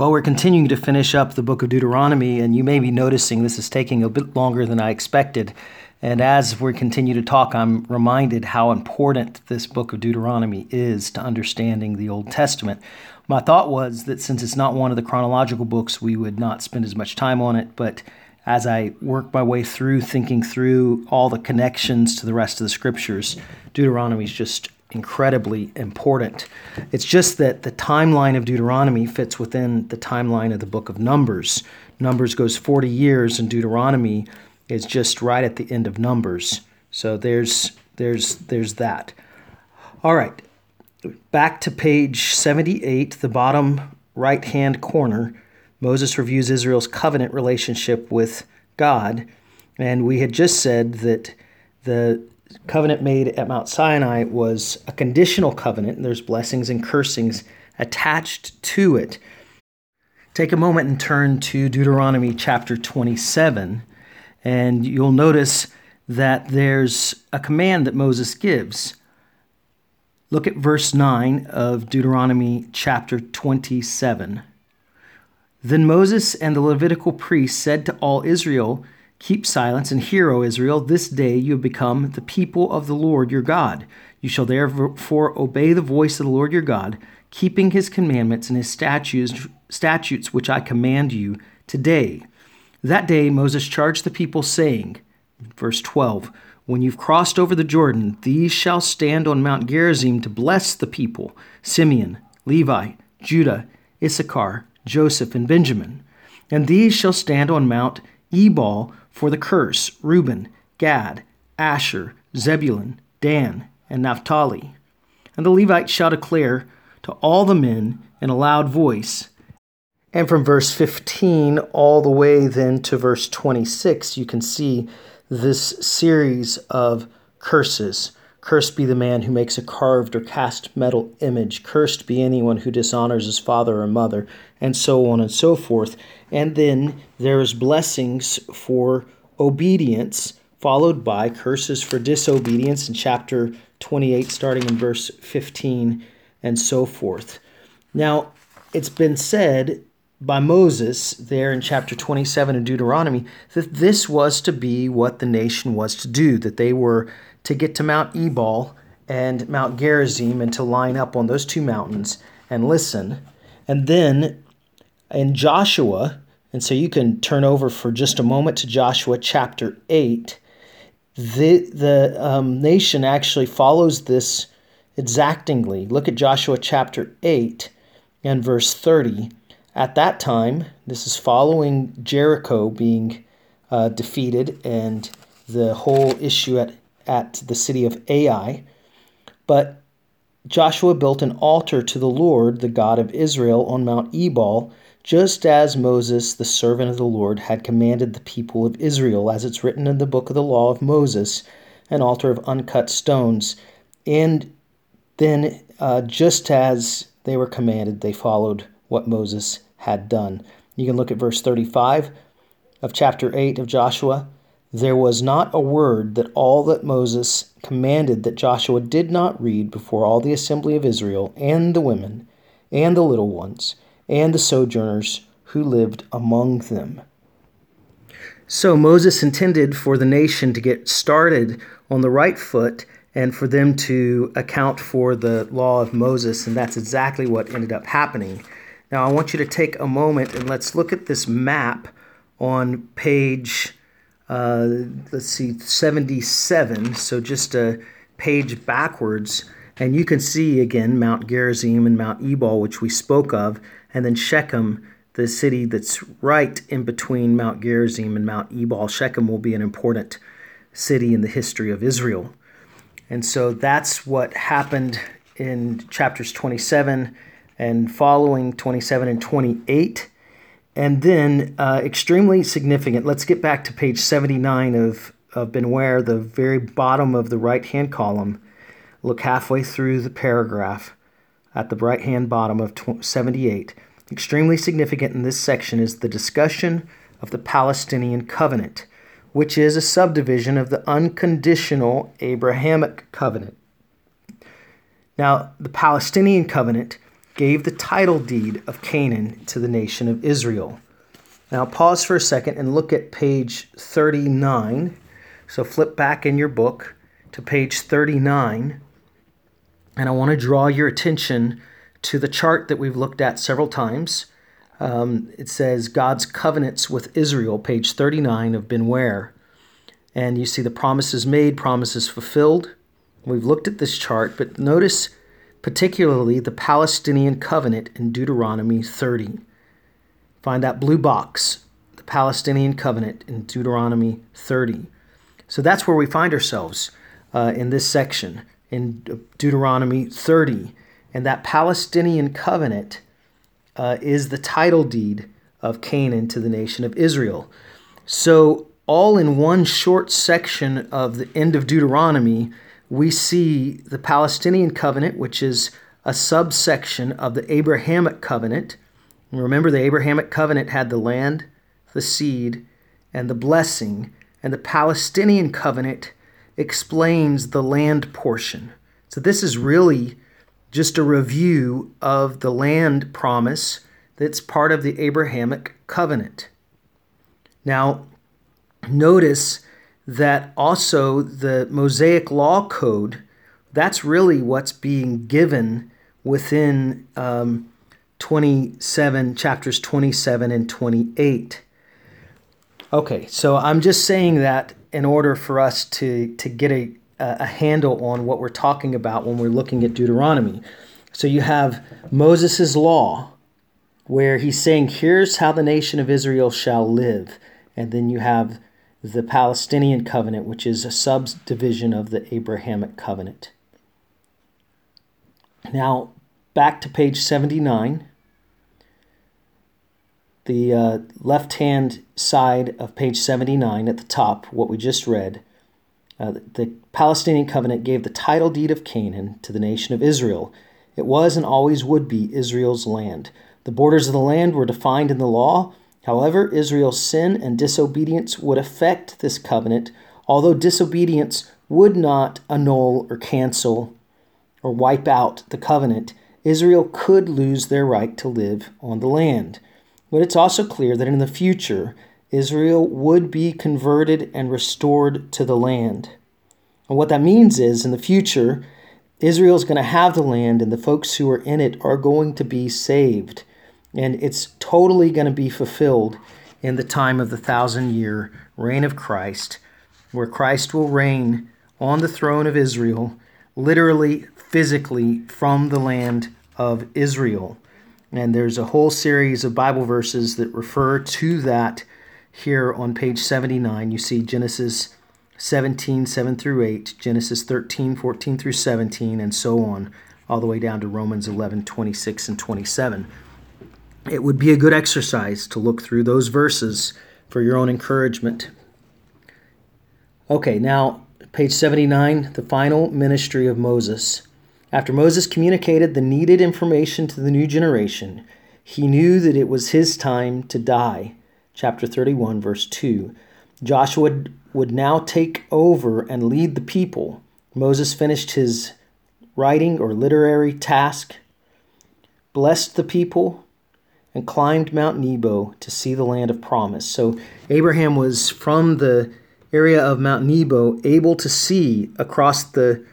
Well, we're continuing to finish up the book of Deuteronomy, and you may be noticing this is taking a bit longer than I expected. And as we continue to talk, I'm reminded how important this book of Deuteronomy is to understanding the Old Testament. My thought was that since it's not one of the chronological books, we would not spend as much time on it. But as I work my way through thinking through all the connections to the rest of the scriptures, Deuteronomy is just incredibly important. It's just that the timeline of Deuteronomy fits within the timeline of the book of Numbers. Numbers goes 40 years, and Deuteronomy is just right at the end of Numbers. So there's there's there's that. All right. Back to page 78, the bottom right-hand corner. Moses reviews Israel's covenant relationship with God, and we had just said that the covenant made at Mount Sinai was a conditional covenant. There's blessings and cursings attached to it. Take a moment and turn to Deuteronomy chapter 27, and you'll notice that there's a command that Moses gives. Look at verse 9 of Deuteronomy chapter 27. Then Moses and the Levitical priests said to all Israel, Keep silence and hear, O Israel. This day you have become the people of the Lord your God. You shall therefore obey the voice of the Lord your God, keeping his commandments and his statutes, statutes which I command you today. That day Moses charged the people, saying, verse 12, When you've crossed over the Jordan, these shall stand on Mount Gerizim to bless the people Simeon, Levi, Judah, Issachar, Joseph, and Benjamin. And these shall stand on Mount Ebal for the curse Reuben, Gad, Asher, Zebulun, Dan, and Naphtali. And the Levites shall declare to all the men in a loud voice. And from verse 15 all the way then to verse 26, you can see this series of curses. Cursed be the man who makes a carved or cast metal image. Cursed be anyone who dishonors his father or mother, and so on and so forth. And then there's blessings for obedience, followed by curses for disobedience in chapter 28, starting in verse 15, and so forth. Now, it's been said by Moses there in chapter 27 of Deuteronomy that this was to be what the nation was to do, that they were to get to Mount Ebal and Mount Gerizim and to line up on those two mountains and listen. And then in Joshua, and so you can turn over for just a moment to Joshua chapter 8. The, the um, nation actually follows this exactingly. Look at Joshua chapter 8 and verse 30. At that time, this is following Jericho being uh, defeated and the whole issue at, at the city of Ai. But Joshua built an altar to the Lord, the God of Israel, on Mount Ebal just as Moses, the servant of the Lord, had commanded the people of Israel, as it's written in the book of the law of Moses, an altar of uncut stones. And then, uh, just as they were commanded, they followed what Moses had done. You can look at verse 35 of chapter 8 of Joshua. There was not a word that all that Moses commanded that Joshua did not read before all the assembly of Israel, and the women, and the little ones and the sojourners who lived among them. So Moses intended for the nation to get started on the right foot and for them to account for the law of Moses, and that's exactly what ended up happening. Now, I want you to take a moment and let's look at this map on page, Uh, let's see, 77. So just a page backwards. And you can see again Mount Gerizim and Mount Ebal, which we spoke of and then Shechem, the city that's right in between Mount Gerizim and Mount Ebal. Shechem will be an important city in the history of Israel. And so that's what happened in chapters 27 and following 27 and 28. And then, uh, extremely significant, let's get back to page 79 of, of Benware, the very bottom of the right hand column. Look halfway through the paragraph at the right hand bottom of 78. Extremely significant in this section is the discussion of the Palestinian covenant, which is a subdivision of the unconditional Abrahamic covenant. Now, the Palestinian covenant gave the title deed of Canaan to the nation of Israel. Now, pause for a second and look at page 39. So, flip back in your book to page 39. And I want to draw your attention to the chart that we've looked at several times. Um, it says God's covenants with Israel, page 39 of Benware. And you see the promises made, promises fulfilled. We've looked at this chart, but notice particularly the Palestinian covenant in Deuteronomy 30. Find that blue box, the Palestinian covenant in Deuteronomy 30. So that's where we find ourselves uh, in this section in Deuteronomy 30. And that Palestinian covenant uh, is the title deed of Canaan to the nation of Israel. So, all in one short section of the end of Deuteronomy, we see the Palestinian covenant, which is a subsection of the Abrahamic covenant. And remember, the Abrahamic covenant had the land, the seed, and the blessing, and the Palestinian covenant explains the land portion. So, this is really just a review of the land promise that's part of the Abrahamic covenant. Now, notice that also the Mosaic Law Code, that's really what's being given within um, 27, chapters 27 and 28. Okay, so I'm just saying that in order for us to, to get a, a handle on what we're talking about when we're looking at Deuteronomy. So you have Moses' law, where he's saying, Here's how the nation of Israel shall live. And then you have the Palestinian covenant, which is a subdivision of the Abrahamic covenant. Now, back to page 79. The uh, left hand side of page 79 at the top, what we just read, uh, the Palestinian covenant gave the title deed of Canaan to the nation of Israel. It was and always would be Israel's land. The borders of the land were defined in the law. However, Israel's sin and disobedience would affect this covenant, although disobedience would not annul or cancel or wipe out the covenant. Israel could lose their right to live on the land. But it's also clear that in the future, Israel would be converted and restored to the land. And what that means is, in the future, Israel is going to have the land, and the folks who are in it are going to be saved. And it's totally going to be fulfilled in the time of the thousand year reign of Christ, where Christ will reign on the throne of Israel, literally, physically, from the land of Israel. And there's a whole series of Bible verses that refer to that here on page 79. You see Genesis 17, 7 through 8, Genesis 13, 14 through 17, and so on, all the way down to Romans 11, 26 and 27. It would be a good exercise to look through those verses for your own encouragement. Okay, now, page 79, the final ministry of Moses. After Moses communicated the needed information to the new generation, he knew that it was his time to die. Chapter 31, verse 2. Joshua would now take over and lead the people. Moses finished his writing or literary task, blessed the people, and climbed Mount Nebo to see the land of promise. So Abraham was from the area of Mount Nebo able to see across the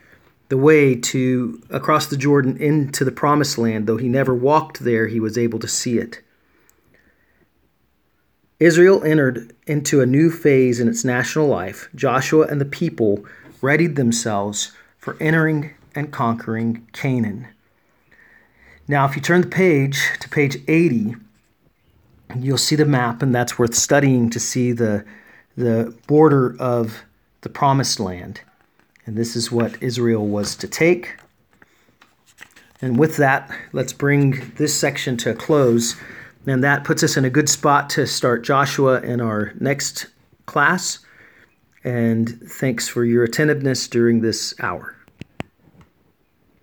the way to across the Jordan into the promised land, though he never walked there, he was able to see it. Israel entered into a new phase in its national life. Joshua and the people readied themselves for entering and conquering Canaan. Now, if you turn the page to page 80, you'll see the map, and that's worth studying to see the, the border of the promised land. And this is what Israel was to take. And with that, let's bring this section to a close. And that puts us in a good spot to start Joshua in our next class. And thanks for your attentiveness during this hour.